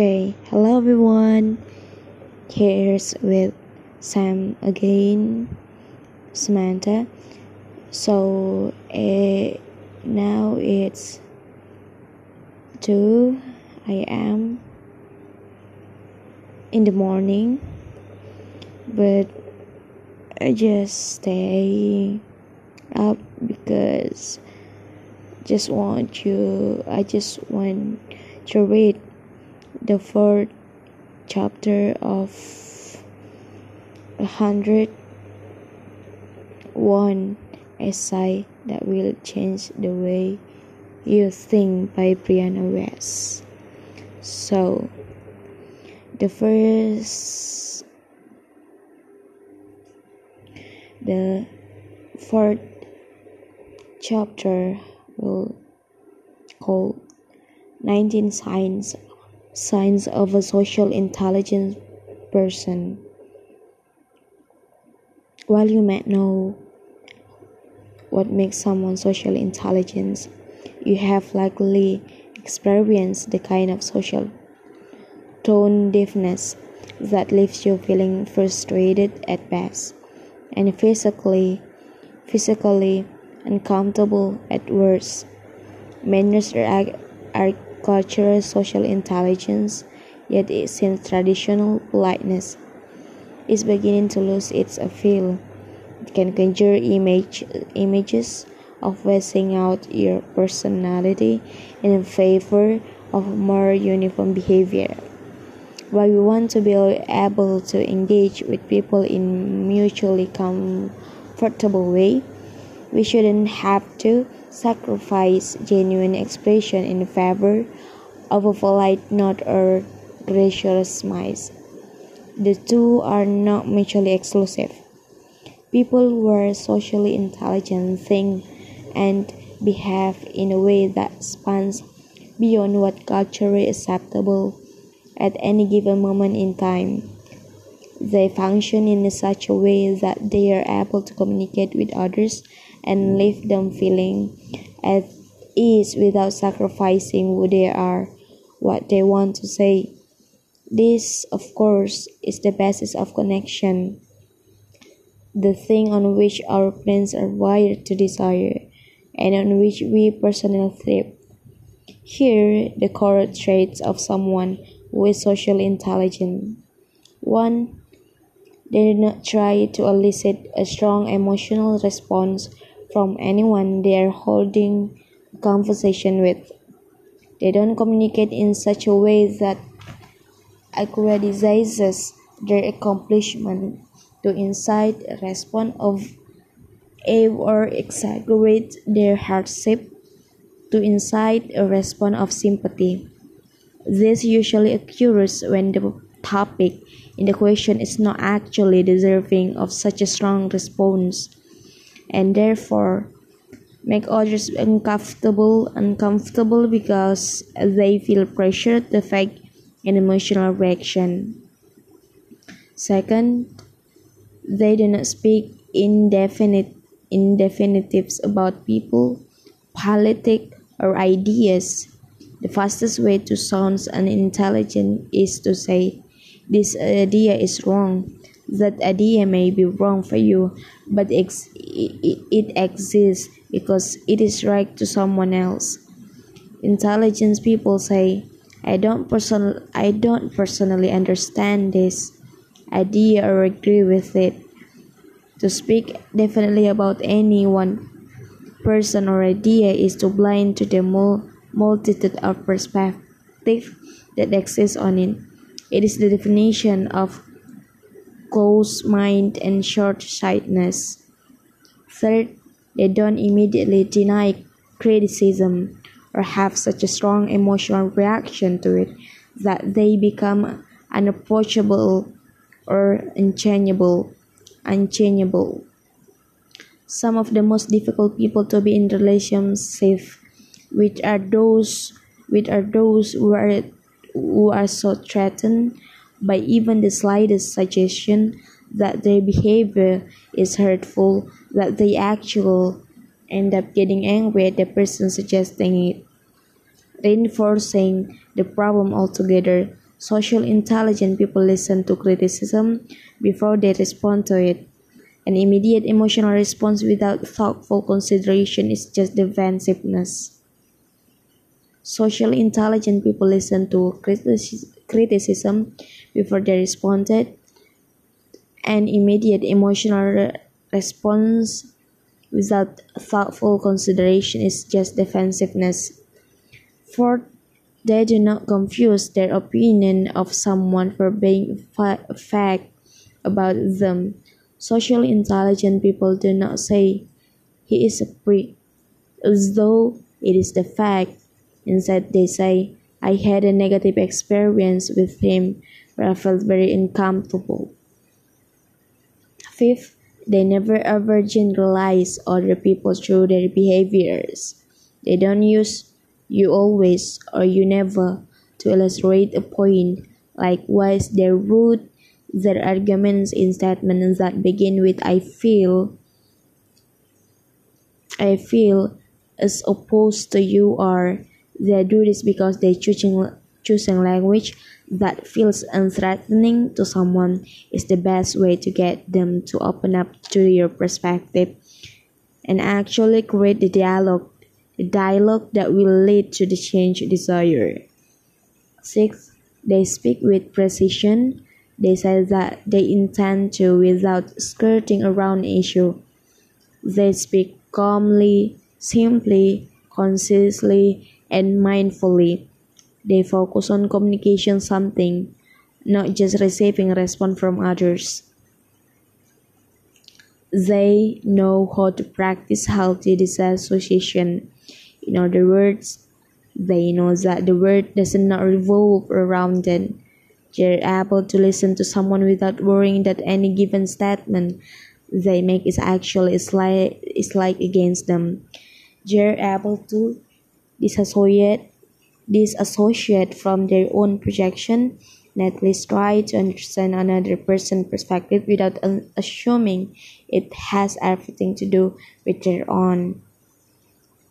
Okay, hello everyone. Here's with Sam again, Samantha. So uh, now it's 2 I am in the morning, but I just stay up because just want you I just want to read the fourth chapter of a hundred one essay that will change the way you think by Brianna Wiest. So the first the fourth chapter will call 19 signs signs of a social intelligent person. While you may know what makes someone socially intelligent, you have likely experienced the kind of social tone deafness that leaves you feeling frustrated at best and physically physically uncomfortable at worst. Manners are, are cultural social intelligence, yet it seems traditional politeness is beginning to lose its appeal. It can conjure image, images of wasting out your personality in favor of more uniform behavior. While we want to be able to engage with people in mutually comfortable way, we shouldn't have to sacrifice genuine expression in favor of a polite nod or gracious smile. The two are not mutually exclusive. People who are socially intelligent think and behave in a way that spans beyond what culturally acceptable at any given moment in time. They function in such a way that they are able to communicate with others and hmm. leave them feeling at ease without sacrificing who they are, what they want to say. This, of course, is the basis of connection, the thing on which our brains are wired to desire, and on which we personally thrive. Here, the core traits of someone who is socially intelligent. 1. They do not try to elicit a strong emotional response from anyone they are holding a conversation with. They don't communicate in such a way that aggrandizes their accomplishment to incite a response of awe or exaggerate their hardship to incite a response of sympathy. This usually occurs when the topic in the question is not actually deserving of such a strong response and therefore make others uncomfortable uncomfortable because they feel pressured to fake an emotional reaction. Second, they do not speak indefinite indefinitives about people, politics, or ideas. The fastest way to sound unintelligent is to say, This idea is wrong. That idea may be wrong for you, but ex- it, exists because it is right to someone else. Intelligent people say, I don't person I don't personally understand this idea or agree with it. To speak definitely about any one person or idea is to blind to the mul- multitude of perspectives that exist on it. It is the definition of closed mind and short sightedness. Third, they don't immediately deny criticism or have such a strong emotional reaction to it that they become unapproachable or unchangeable unchangeable some of the most difficult people to be in relationship with are those with are those who are who are so threatened by even the slightest suggestion that their behavior is hurtful that they actually end up getting angry at the person suggesting it, reinforcing the problem altogether. Social intelligent people listen to criticism before they respond to it. An immediate emotional response without thoughtful consideration is just defensiveness. Social intelligent people listen to criticism before they responded. An immediate emotional response without thoughtful consideration is just defensiveness. Fourth, they do not confuse their opinion of someone for being a fact about them. Socially intelligent people do not say, he is a prick, as though it is the fact. Instead, they say, I had a negative experience with him where I felt very uncomfortable. Fifth, they never ever generalize other people through their behaviors. They don't use you always or you never to illustrate a point. Likewise, their rude their arguments in statements that begin with I feel I feel as opposed to you are they do this because they choosing choosing language that feels unthreatening to someone is the best way to get them to open up to your perspective and actually create the dialogue the dialogue that will lead to the change desired. Six, they speak with precision they say that they intend to without skirting around issue. They speak calmly, simply, concisely, and mindfully. They focus on communication something, not just receiving response from others. They know how to practice healthy disassociation. In other words, they know that the world does not revolve around them They're able to listen to someone without worrying that any given statement they make is actually slight, is like against them. They're able to disassociate, disassociate from their own projection and at least try to understand another person's perspective without assuming it has everything to do with their own.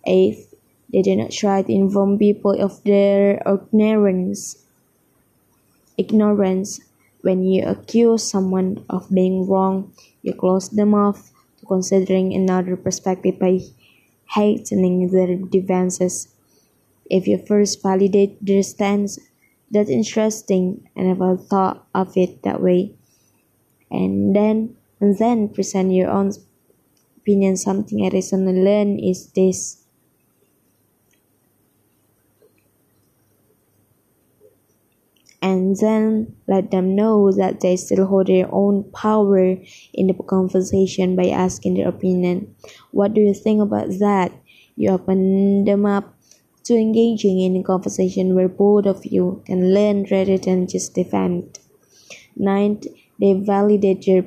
Eighth, they do not try to inform people of their ignorance ignorance. When you accuse someone of being wrong, you close them off to considering another perspective by heightening their defenses. If you first validate their stance, that's interesting, and I never thought of it that way. And then, and then present your own opinion. Something I recently learned is this and then let them know that they still hold their own power in the conversation by asking their opinion. What do you think about that? You open them up to engaging in a conversation where both of you can learn rather than just defend. Ninth, they validate your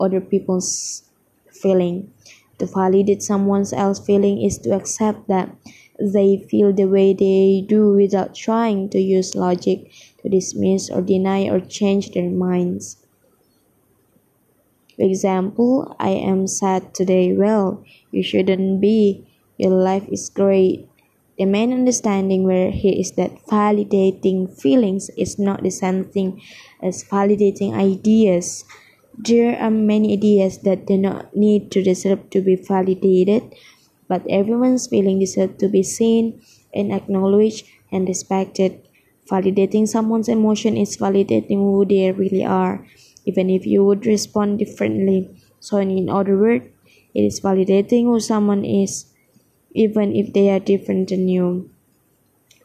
other people's feeling. To validate someone else's feeling is to accept that they feel the way they do without trying to use logic to dismiss or deny or change their minds. For example, I am sad today. Well, you shouldn't be. Your life is great. The main understanding where here is that validating feelings is not the same thing as validating ideas. There are many ideas that do not need to deserve to be validated but everyone's feeling deserves to be seen and acknowledged and respected. Validating someone's emotion is validating who they really are, even if you would respond differently. So, in other words, it is validating who someone is, even if they are different than you.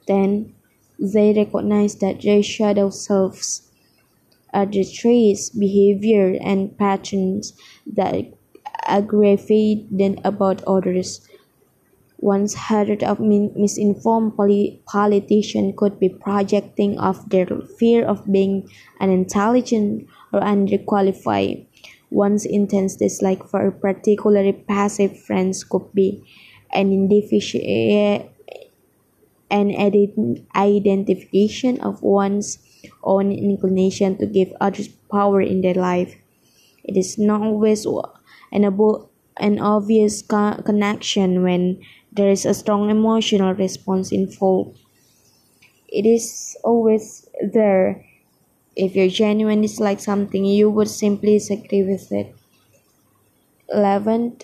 Then, they recognize that their shadow selves are the traits, behavior, and patterns that aggravate them about others. Once hundreds of misinformed politicians could be projecting of their fear of being unintelligent or underqualified. One's intense dislike for a particularly passive friend could be an an identification of one's own inclination to give others power in their life. It is not always an, an obvious connection when there is a strong emotional response involved. it is always there. If you genuinely dislike something, you would simply disagree with it. 11.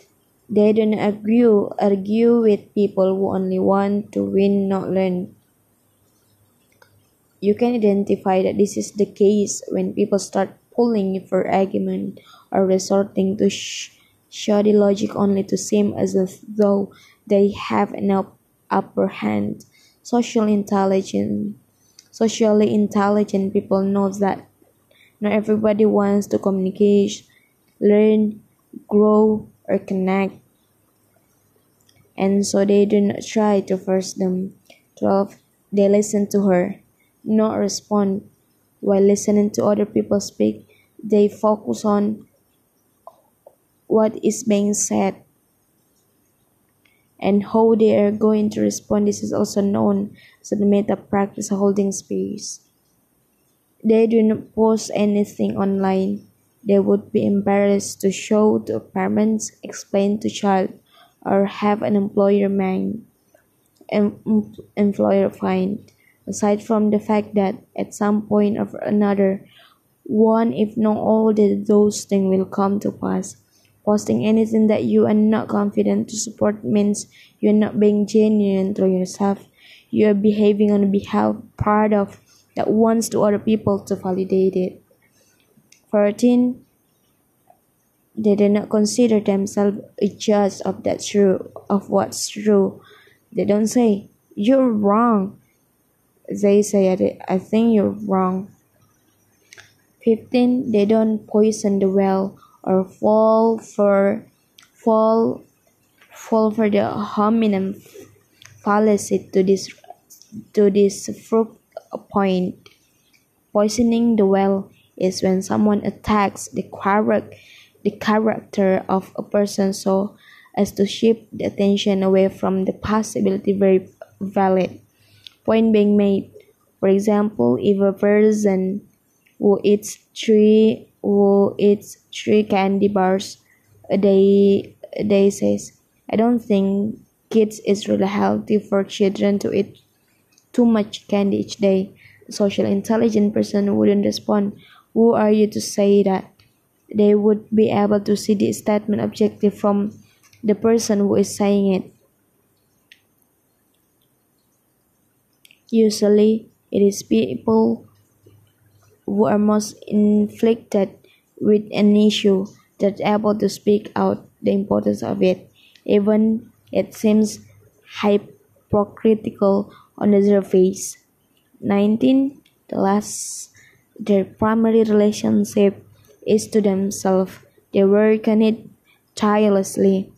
They don't argue, argue with people who only want to win, not learn. You can identify that this is the case when people start pulling for argument or resorting to sh- shoddy logic only to seem as though they have an upper hand. Social intelligence. Socially intelligent people know that not everybody wants to communicate, learn, grow, or connect. And so they do not try to force them. 12. They listen to her, not respond. While listening to other people speak, they focus on what is being said and how they are going to respond. This is also known as the meta practice holding space. They do not post anything online. They would be embarrassed to show to parents, explain to child, or have an employer mind, employer find. Aside from the fact that at some point or another, one if not all of those things will come to pass Posting anything that you are not confident to support means you are not being genuine to yourself. You are behaving on behalf part of that wants to other people to validate it. 14. They do not consider themselves a judge of that true of what's true. They don't say, You're wrong. They say I think you're wrong. 15. They don't poison the well or fall for fall fall for the hominem fallacy to this to this fruit point. Poisoning the well is when someone attacks the character the character of a person so as to shift the attention away from the possibility very valid point being made. For example, if a person who eats three who eats three candy bars a day a day says i don't think kids is really healthy for children to eat too much candy each day a social intelligent person wouldn't respond who are you to say that they would be able to see the statement objective from the person who is saying it usually it is people who are most inflicted with an issue that able to speak out the importance of it, even it seems hypocritical on the surface. 19. The last, their primary relationship is to themselves. They work on it tirelessly.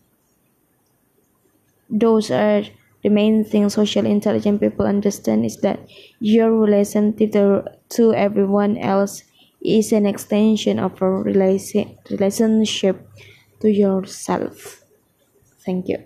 Those are the main thing social intelligent people understand is that your relationship to, to everyone else is an extension of a relationship to yourself. Thank you.